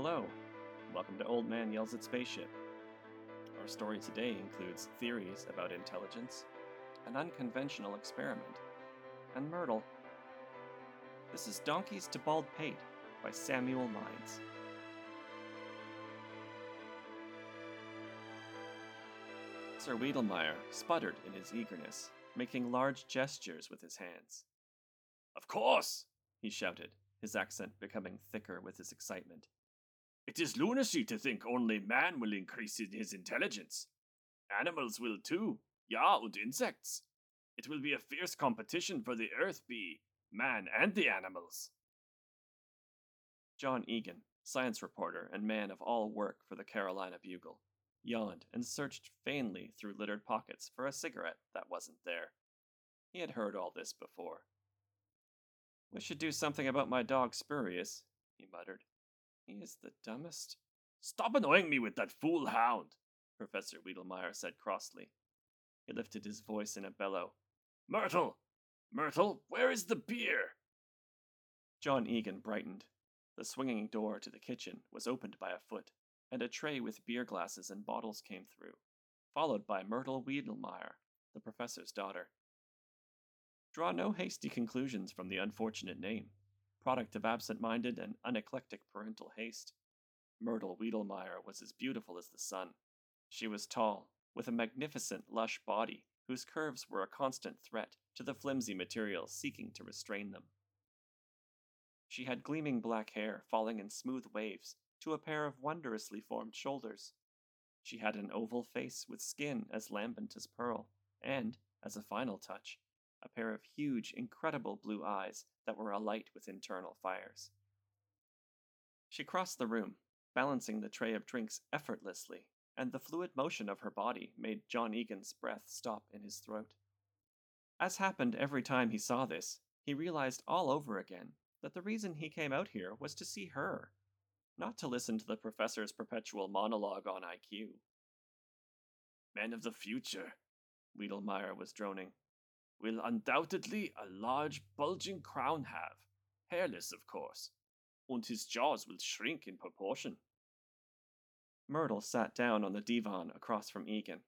Hello, welcome to Old Man Yells at Spaceship. Our story today includes theories about intelligence, an unconventional experiment, and Myrtle. This is Donkeys to Bald Pate by Samuel Mines. Sir Weedlemeyer sputtered in his eagerness, making large gestures with his hands. Of course, he shouted, his accent becoming thicker with his excitement. It is lunacy to think only man will increase in his intelligence. Animals will too, ja, and insects. It will be a fierce competition for the earth be, man and the animals. John Egan, science reporter and man of all work for the Carolina Bugle, yawned and searched vainly through littered pockets for a cigarette that wasn't there. He had heard all this before. We should do something about my dog Spurious, he muttered. He is the dumbest. Stop annoying me with that fool hound, Professor Weedlemeyer said crossly. He lifted his voice in a bellow. Myrtle! Myrtle, where is the beer? John Egan brightened. The swinging door to the kitchen was opened by a foot, and a tray with beer glasses and bottles came through, followed by Myrtle Weedlemeyer, the professor's daughter. Draw no hasty conclusions from the unfortunate name, product of absent minded and uneclectic parental haste. Myrtle Weedlemeyer was as beautiful as the sun. She was tall, with a magnificent, lush body whose curves were a constant threat to the flimsy material seeking to restrain them. She had gleaming black hair falling in smooth waves to a pair of wondrously formed shoulders. She had an oval face with skin as lambent as pearl, and, as a final touch, a pair of huge, incredible blue eyes that were alight with internal fires. She crossed the room, balancing the tray of drinks effortlessly, and the fluid motion of her body made John Egan's breath stop in his throat. As happened every time he saw this, he realized all over again that the reason he came out here was to see her, not to listen to the professor's perpetual monologue on IQ. Men of the future, Weedlemeyer was droning, will undoubtedly a large bulging crown have, hairless of course, and his jaws will shrink in proportion. Myrtle sat down on the divan across from Egan,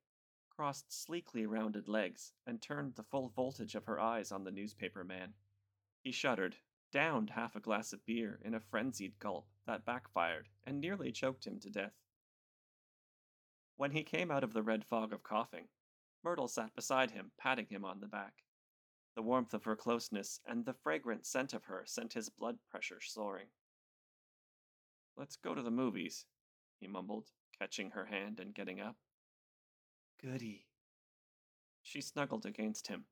crossed sleekly rounded legs, and turned the full voltage of her eyes on the newspaper man. He shuddered, downed half a glass of beer in a frenzied gulp that backfired and nearly choked him to death. When he came out of the red fog of coughing, Myrtle sat beside him, patting him on the back. The warmth of her closeness and the fragrant scent of her sent his blood pressure soaring. Let's go to the movies, he mumbled, catching her hand and getting up. Goody. She snuggled against him.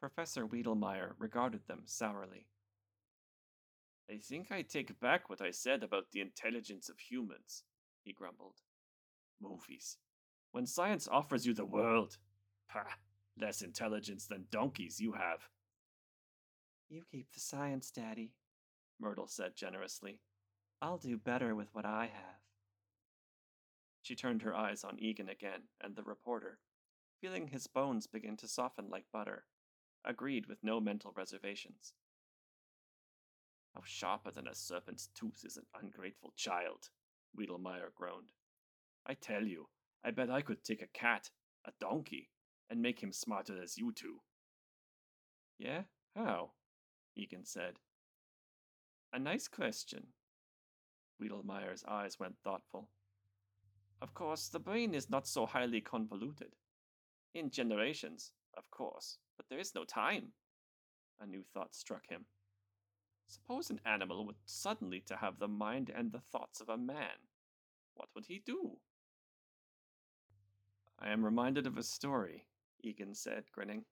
Professor Weedlemeyer regarded them sourly. I think I take back what I said about the intelligence of humans, he grumbled. Movies. When science offers you the world, pah, less intelligence than donkeys you have. You keep the science, Daddy, Myrtle said generously. I'll do better with what I have. She turned her eyes on Egan again and the reporter, feeling his bones begin to soften like butter, agreed with no mental reservations. How sharper than a serpent's tooth is an ungrateful child, Weedlemeyer groaned. I tell you, I bet I could take a cat, a donkey, and make him smarter as you two. Yeah? How? Egan said. A nice question. Weedlemeyer's eyes went thoughtful. Of course, the brain is not so highly convoluted. In generations, of course, but there is no time. A new thought struck him. Suppose an animal were suddenly to have the mind and the thoughts of a man. What would he do? I am reminded of a story, Egan said, grinning.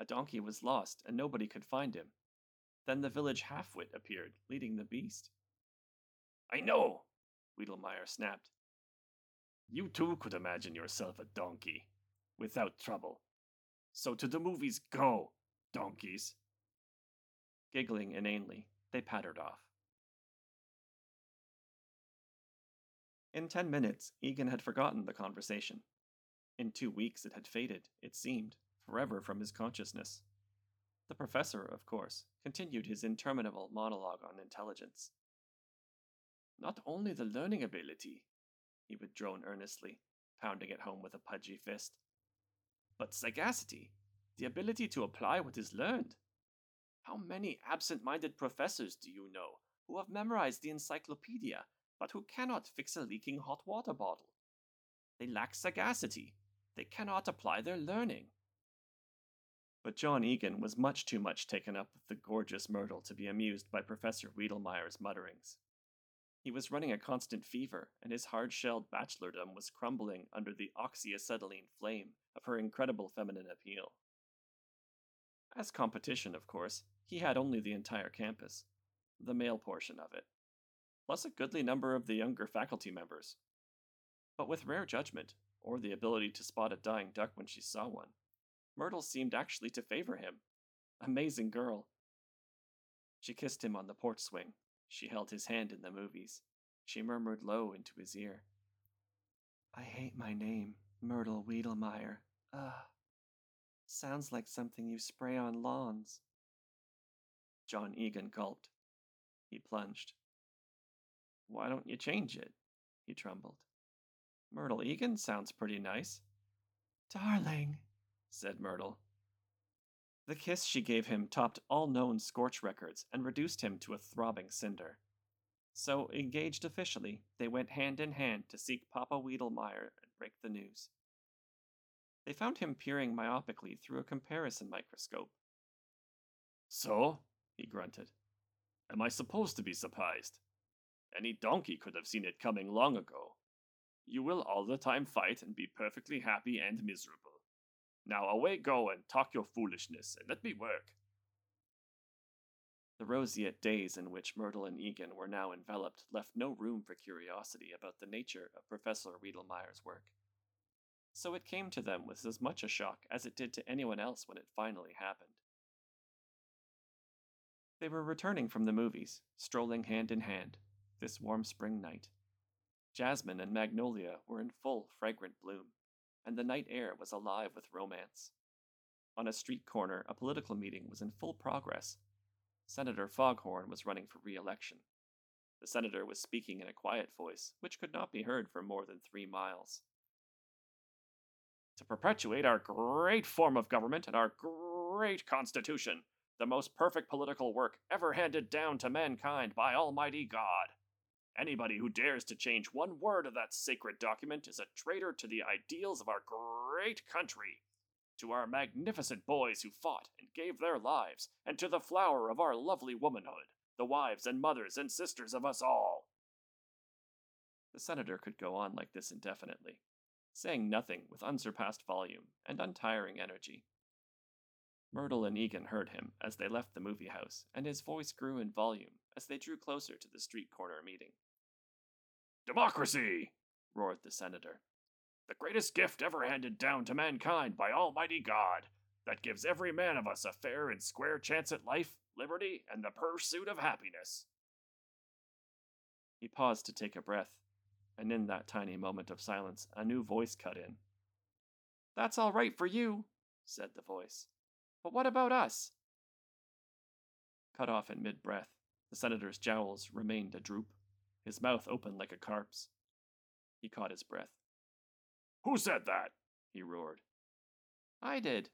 A donkey was lost, and nobody could find him. Then the village half-wit appeared, leading the beast. I know, Weedlemeyer snapped. You too could imagine yourself a donkey, without trouble. So to the movies go, donkeys. Giggling inanely, they pattered off. In ten minutes, Egan had forgotten the conversation. In two weeks, it had faded, it seemed, forever from his consciousness. The professor, of course, continued his interminable monologue on intelligence. Not only the learning ability, he would drone earnestly, pounding it home with a pudgy fist, but sagacity, the ability to apply what is learned. How many absent minded professors do you know who have memorized the encyclopedia but who cannot fix a leaking hot water bottle? They lack sagacity. They cannot apply their learning. But John Egan was much too much taken up with the gorgeous Myrtle to be amused by Professor Weedlemeyer's mutterings. He was running a constant fever, and his hard shelled bachelordom was crumbling under the oxyacetylene flame of her incredible feminine appeal. As competition, of course, he had only the entire campus, the male portion of it, plus a goodly number of the younger faculty members. But with rare judgment, or the ability to spot a dying duck when she saw one, Myrtle seemed actually to favor him. Amazing girl. She kissed him on the porch swing. She held his hand in the movies. She murmured low into his ear. I hate my name, Myrtle Weedlemeyer. Ugh. Sounds like something you spray on lawns. John Egan gulped. He plunged. Why don't you change it? He trembled. Myrtle Egan sounds pretty nice. Darling, said Myrtle. The kiss she gave him topped all known scorch records and reduced him to a throbbing cinder. So, engaged officially, they went hand in hand to seek Papa Weedlemeyer and break the news. They found him peering myopically through a comparison microscope. So, he grunted, am I supposed to be surprised? Any donkey could have seen it coming long ago. You will all the time fight and be perfectly happy and miserable. Now away go and talk your foolishness, and let me work. The roseate days in which Myrtle and Egan were now enveloped left no room for curiosity about the nature of Professor Weedlemeyer's work. So it came to them with as much a shock as it did to anyone else when it finally happened. They were returning from the movies, strolling hand in hand, this warm spring night. Jasmine and magnolia were in full fragrant bloom and the night air was alive with romance. On a street corner, a political meeting was in full progress. Senator Foghorn was running for re election. The senator was speaking in a quiet voice, which could not be heard for more than three miles. To perpetuate our great form of government and our great Constitution, the most perfect political work ever handed down to mankind by Almighty God. Anybody who dares to change one word of that sacred document is a traitor to the ideals of our great country, to our magnificent boys who fought and gave their lives, and to the flower of our lovely womanhood, the wives and mothers and sisters of us all. The senator could go on like this indefinitely, saying nothing with unsurpassed volume and untiring energy. Myrtle and Egan heard him as they left the movie house, and his voice grew in volume as they drew closer to the street corner meeting. Democracy! roared the senator. The greatest gift ever handed down to mankind by Almighty God, that gives every man of us a fair and square chance at life, liberty, and the pursuit of happiness. He paused to take a breath, and in that tiny moment of silence, a new voice cut in. That's all right for you, said the voice. But what about us? Cut off in mid breath, the senator's jowls remained a droop, his mouth open like a carp's. He caught his breath. Who said that? he roared. I did,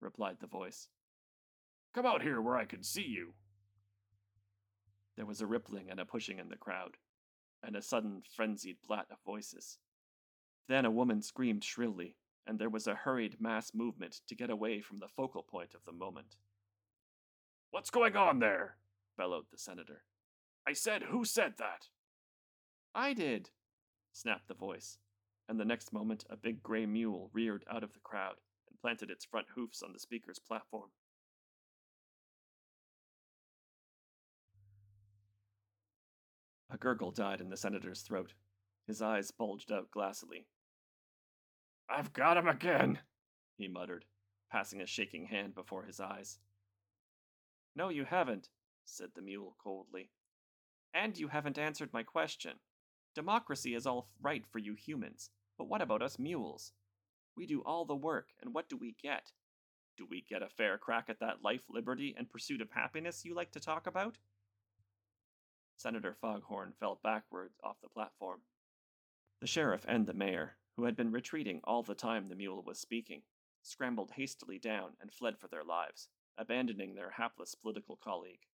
replied the voice. Come out here where I can see you. There was a rippling and a pushing in the crowd, and a sudden frenzied blat of voices. Then a woman screamed shrilly, and there was a hurried mass movement to get away from the focal point of the moment. What's going on there? bellowed the senator. I said, who said that? I did, snapped the voice, and the next moment a big gray mule reared out of the crowd and planted its front hoofs on the speaker's platform. A gurgle died in the senator's throat. His eyes bulged out glassily. I've got him again, he muttered, passing a shaking hand before his eyes. No, you haven't, said the mule coldly. And you haven't answered my question. Democracy is all right for you humans, but what about us mules? We do all the work, and what do we get? Do we get a fair crack at that life, liberty, and pursuit of happiness you like to talk about? Senator Foghorn fell backward off the platform. The sheriff and the mayor, who had been retreating all the time the mule was speaking, scrambled hastily down and fled for their lives, abandoning their hapless political colleague.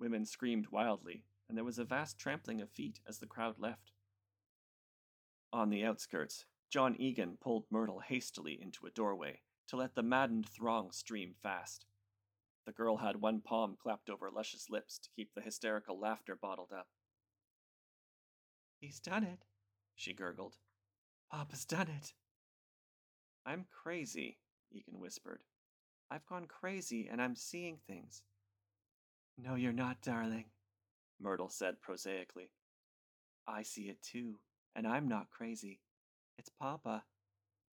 Women screamed wildly, and there was a vast trampling of feet as the crowd left. On the outskirts, John Egan pulled Myrtle hastily into a doorway to let the maddened throng stream fast. The girl had one palm clapped over luscious lips to keep the hysterical laughter bottled up. He's done it, she gurgled. Papa's done it. I'm crazy, Egan whispered. I've gone crazy and I'm seeing things. No, you're not, darling, Myrtle said prosaically. I see it too, and I'm not crazy. It's Papa.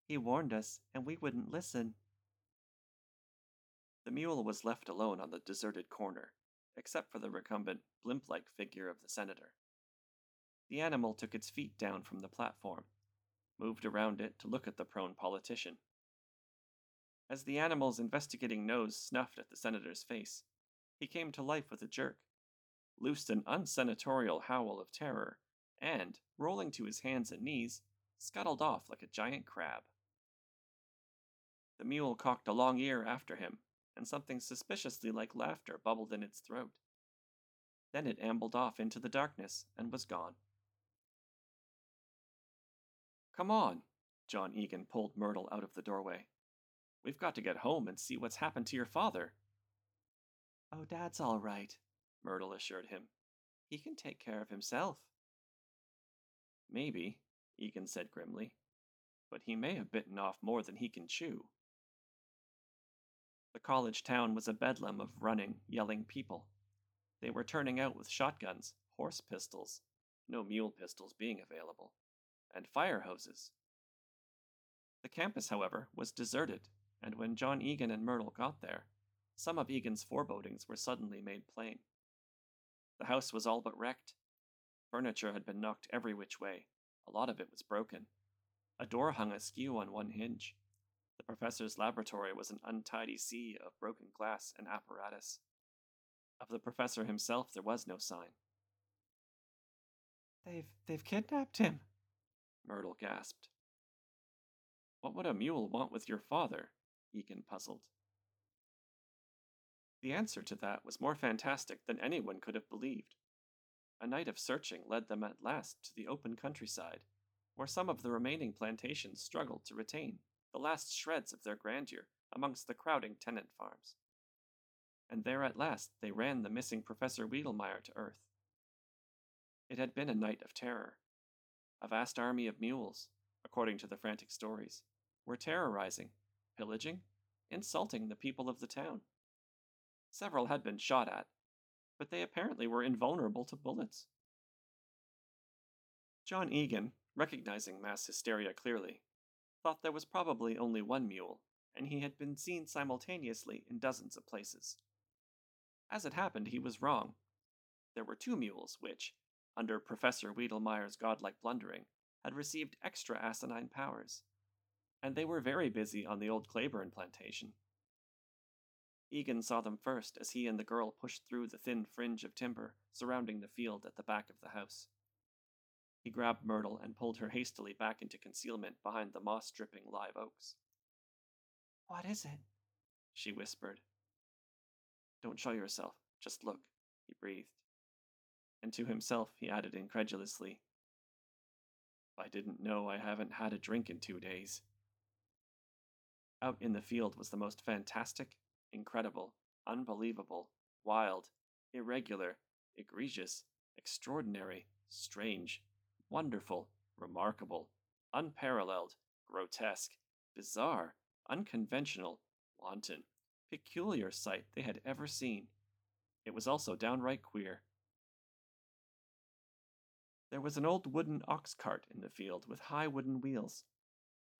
He warned us, and we wouldn't listen. The mule was left alone on the deserted corner, except for the recumbent, blimp like figure of the senator. The animal took its feet down from the platform, moved around it to look at the prone politician. As the animal's investigating nose snuffed at the senator's face, he came to life with a jerk, loosed an unsenatorial howl of terror, and, rolling to his hands and knees, scuttled off like a giant crab. The mule cocked a long ear after him, and something suspiciously like laughter bubbled in its throat. Then it ambled off into the darkness and was gone. Come on, John Egan pulled Myrtle out of the doorway. We've got to get home and see what's happened to your father. Oh, Dad's all right, Myrtle assured him. He can take care of himself. Maybe, Egan said grimly, but he may have bitten off more than he can chew. The college town was a bedlam of running, yelling people. They were turning out with shotguns, horse pistols, no mule pistols being available, and fire hoses. The campus, however, was deserted, and when John Egan and Myrtle got there, some of Egan's forebodings were suddenly made plain. The house was all but wrecked. Furniture had been knocked every which way, a lot of it was broken. A door hung askew on one hinge, the professor's laboratory was an untidy sea of broken glass and apparatus. Of the professor himself, there was no sign. They've they've kidnapped him, Myrtle gasped. What would a mule want with your father? Egan puzzled. The answer to that was more fantastic than anyone could have believed. A night of searching led them at last to the open countryside, where some of the remaining plantations struggled to retain the last shreds of their grandeur amongst the crowding tenant farms. And there at last they ran the missing Professor Weedlemeyer to earth. It had been a night of terror. A vast army of mules, according to the frantic stories, were terrorizing, pillaging, insulting the people of the town. Several had been shot at, but they apparently were invulnerable to bullets. John Egan, recognizing mass hysteria clearly, thought there was probably only one mule, and he had been seen simultaneously in dozens of places. As it happened, he was wrong. There were two mules which, under Professor Weedlemeyer's godlike blundering, had received extra asinine powers, and they were very busy on the old Claiborne plantation. Egan saw them first as he and the girl pushed through the thin fringe of timber surrounding the field at the back of the house. He grabbed Myrtle and pulled her hastily back into concealment behind the moss dripping live oaks. What is it? she whispered. Don't show yourself, just look, he breathed. And to himself he added incredulously, I didn't know I haven't had a drink in two days. Out in the field was the most fantastic, incredible, unbelievable, wild, irregular, egregious, extraordinary, strange, wonderful, remarkable, unparalleled, grotesque, bizarre, unconventional, wanton, peculiar sight they had ever seen. It was also downright queer. There was an old wooden ox cart in the field with high wooden wheels.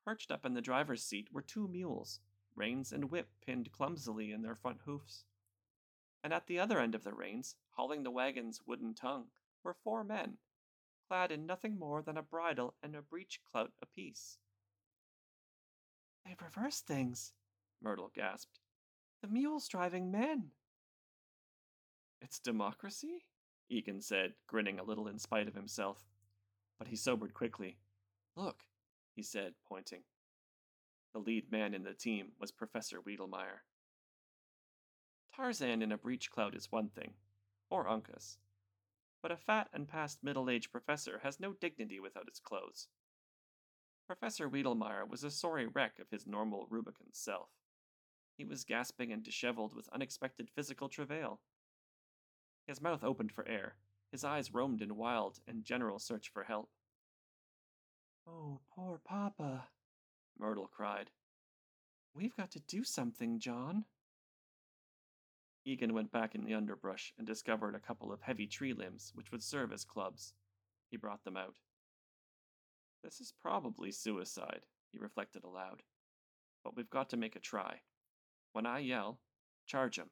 Perched up in the driver's seat were two mules, reins and whip pinned clumsily in their front hoofs. And at the other end of the reins, hauling the wagon's wooden tongue, were four men, clad in nothing more than a bridle and a breech clout apiece. They've reversed things, Myrtle gasped. The mule's driving men. It's democracy? Egan said, grinning a little in spite of himself. But he sobered quickly. Look, he said, pointing. The lead man in the team was Professor Weedlemeyer. Tarzan in a breech clout is one thing, or Uncas. But a fat and past middle aged professor has no dignity without his clothes. Professor Weedlemeyer was a sorry wreck of his normal Rubicon self. He was gasping and disheveled with unexpected physical travail. His mouth opened for air, his eyes roamed in wild and general search for help. Oh, poor Papa, Myrtle cried. We've got to do something, John. Egan went back in the underbrush and discovered a couple of heavy tree limbs which would serve as clubs. He brought them out. This is probably suicide, he reflected aloud. But we've got to make a try. When I yell, charge him.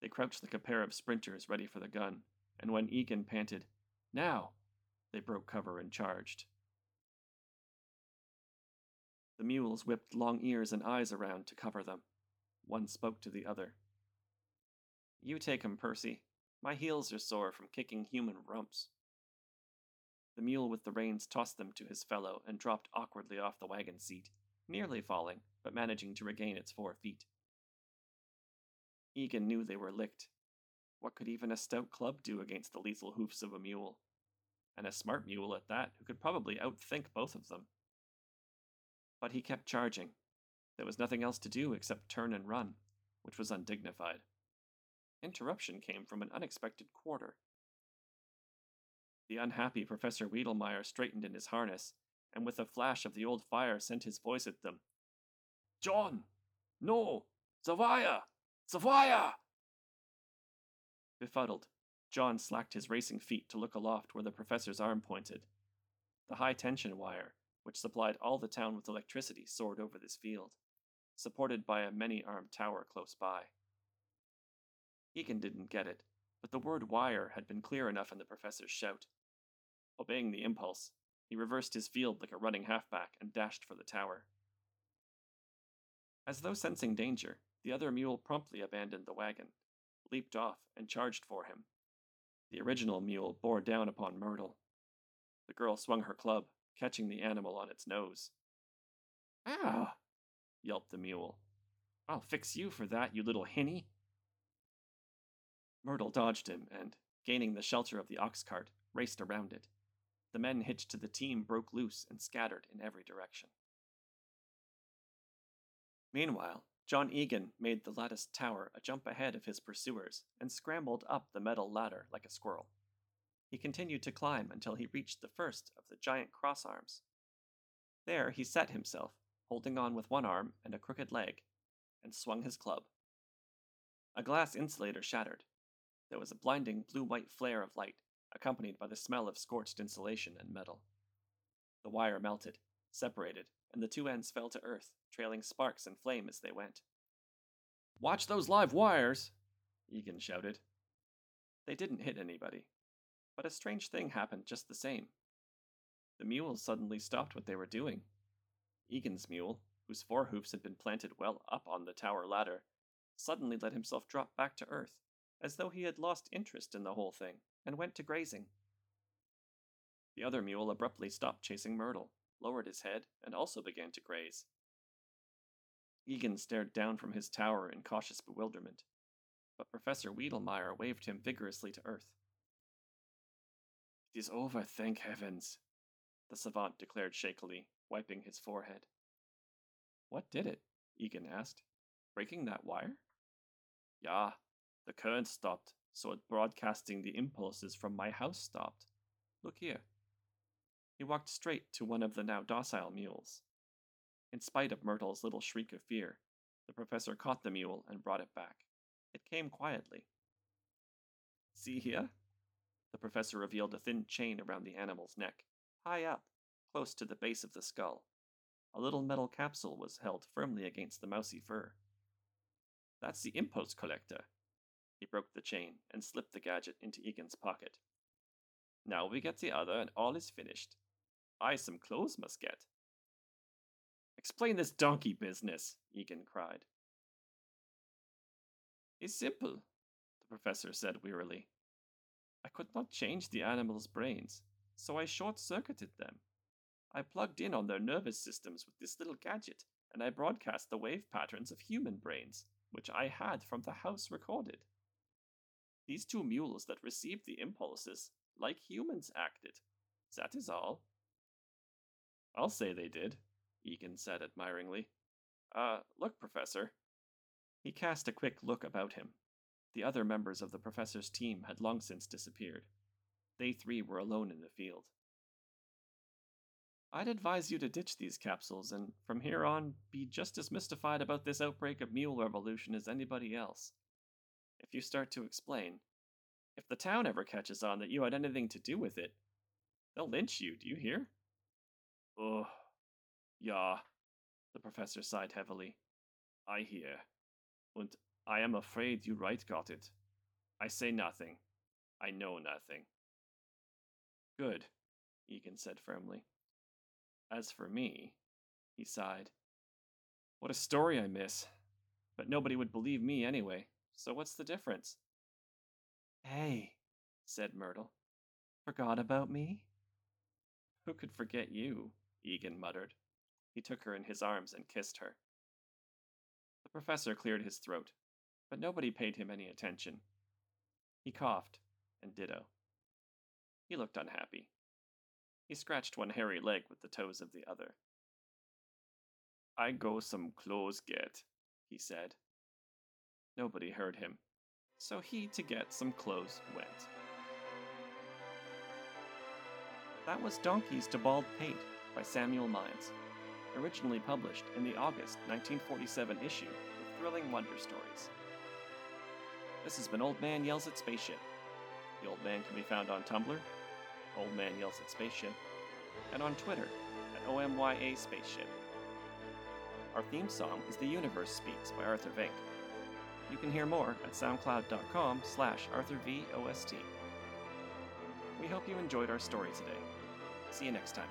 They crouched like a pair of sprinters ready for the gun, and when Egan panted, Now! they broke cover and charged. The mules whipped long ears and eyes around to cover them. One spoke to the other. You take him, Percy. My heels are sore from kicking human rumps. The mule with the reins tossed them to his fellow and dropped awkwardly off the wagon seat, nearly falling, but managing to regain its four feet. Egan knew they were licked. What could even a stout club do against the lethal hoofs of a mule? And a smart mule at that, who could probably outthink both of them. But he kept charging. There was nothing else to do except turn and run, which was undignified. Interruption came from an unexpected quarter. The unhappy Professor Weedlemeyer straightened in his harness, and with a flash of the old fire sent his voice at them. John! No! Zavaya! Zavaya! Befuddled, John slacked his racing feet to look aloft where the professor's arm pointed. The high tension wire, which supplied all the town with electricity, soared over this field, supported by a many armed tower close by. Egan didn't get it, but the word wire had been clear enough in the professor's shout. Obeying the impulse, he reversed his field like a running halfback and dashed for the tower. As though sensing danger, the other mule promptly abandoned the wagon, leaped off, and charged for him. The original mule bore down upon Myrtle. The girl swung her club, catching the animal on its nose. Ah! yelped the mule. I'll fix you for that, you little hinny. Myrtle dodged him and, gaining the shelter of the ox cart, raced around it. The men hitched to the team broke loose and scattered in every direction. Meanwhile, John Egan made the latticed tower a jump ahead of his pursuers and scrambled up the metal ladder like a squirrel. He continued to climb until he reached the first of the giant cross arms. There he set himself, holding on with one arm and a crooked leg, and swung his club. A glass insulator shattered. There was a blinding blue white flare of light, accompanied by the smell of scorched insulation and metal. The wire melted, separated, and the two ends fell to earth, trailing sparks and flame as they went. Watch those live wires! Egan shouted. They didn't hit anybody, but a strange thing happened just the same. The mules suddenly stopped what they were doing. Egan's mule, whose forehoofs had been planted well up on the tower ladder, suddenly let himself drop back to earth, as though he had lost interest in the whole thing, and went to grazing. The other mule abruptly stopped chasing Myrtle, lowered his head, and also began to graze. Egan stared down from his tower in cautious bewilderment, but Professor Weedlemeyer waved him vigorously to earth. It is over, thank heavens, the savant declared shakily, wiping his forehead. What did it? Egan asked. Breaking that wire? Yeah, the current stopped, so it broadcasting the impulses from my house stopped. Look here. He walked straight to one of the now docile mules. In spite of Myrtle's little shriek of fear, the professor caught the mule and brought it back. It came quietly. See here? The professor revealed a thin chain around the animal's neck, high up, close to the base of the skull. A little metal capsule was held firmly against the mousy fur. That's the impulse collector. He broke the chain and slipped the gadget into Egan's pocket. Now we get the other, and all is finished. I some clothes must get. Explain this donkey business, Egan cried. It's simple, the professor said wearily. I could not change the animals' brains, so I short circuited them. I plugged in on their nervous systems with this little gadget, and I broadcast the wave patterns of human brains, which I had from the house recorded. These two mules that received the impulses, like humans, acted. That is all. I'll say they did, Egan said admiringly. Uh, look, Professor. He cast a quick look about him. The other members of the professor's team had long since disappeared. They three were alone in the field. I'd advise you to ditch these capsules and, from here on, be just as mystified about this outbreak of mule revolution as anybody else. If you start to explain, if the town ever catches on that you had anything to do with it, they'll lynch you, do you hear? Oh, ja, the professor sighed heavily. I hear. Und I am afraid you right got it. I say nothing. I know nothing. Good, Egan said firmly. As for me, he sighed. What a story I miss. But nobody would believe me anyway, so what's the difference? Hey, said Myrtle. Forgot about me? Who could forget you? Egan muttered. He took her in his arms and kissed her. The professor cleared his throat, but nobody paid him any attention. He coughed, and ditto. He looked unhappy. He scratched one hairy leg with the toes of the other. I go some clothes get, he said. Nobody heard him, so he to get some clothes went. That was Donkeys to Bald Pate by Samuel Mines, originally published in the August 1947 issue of Thrilling Wonder Stories. This has been Old Man Yells at Spaceship. The Old Man can be found on Tumblr, Old Man Yells at Spaceship, and on Twitter at OMYA Spaceship. Our theme song is The Universe Speaks by Arthur Vyncke. You can hear more at soundcloud.com slash arthurvost. We hope you enjoyed our story today. See you next time.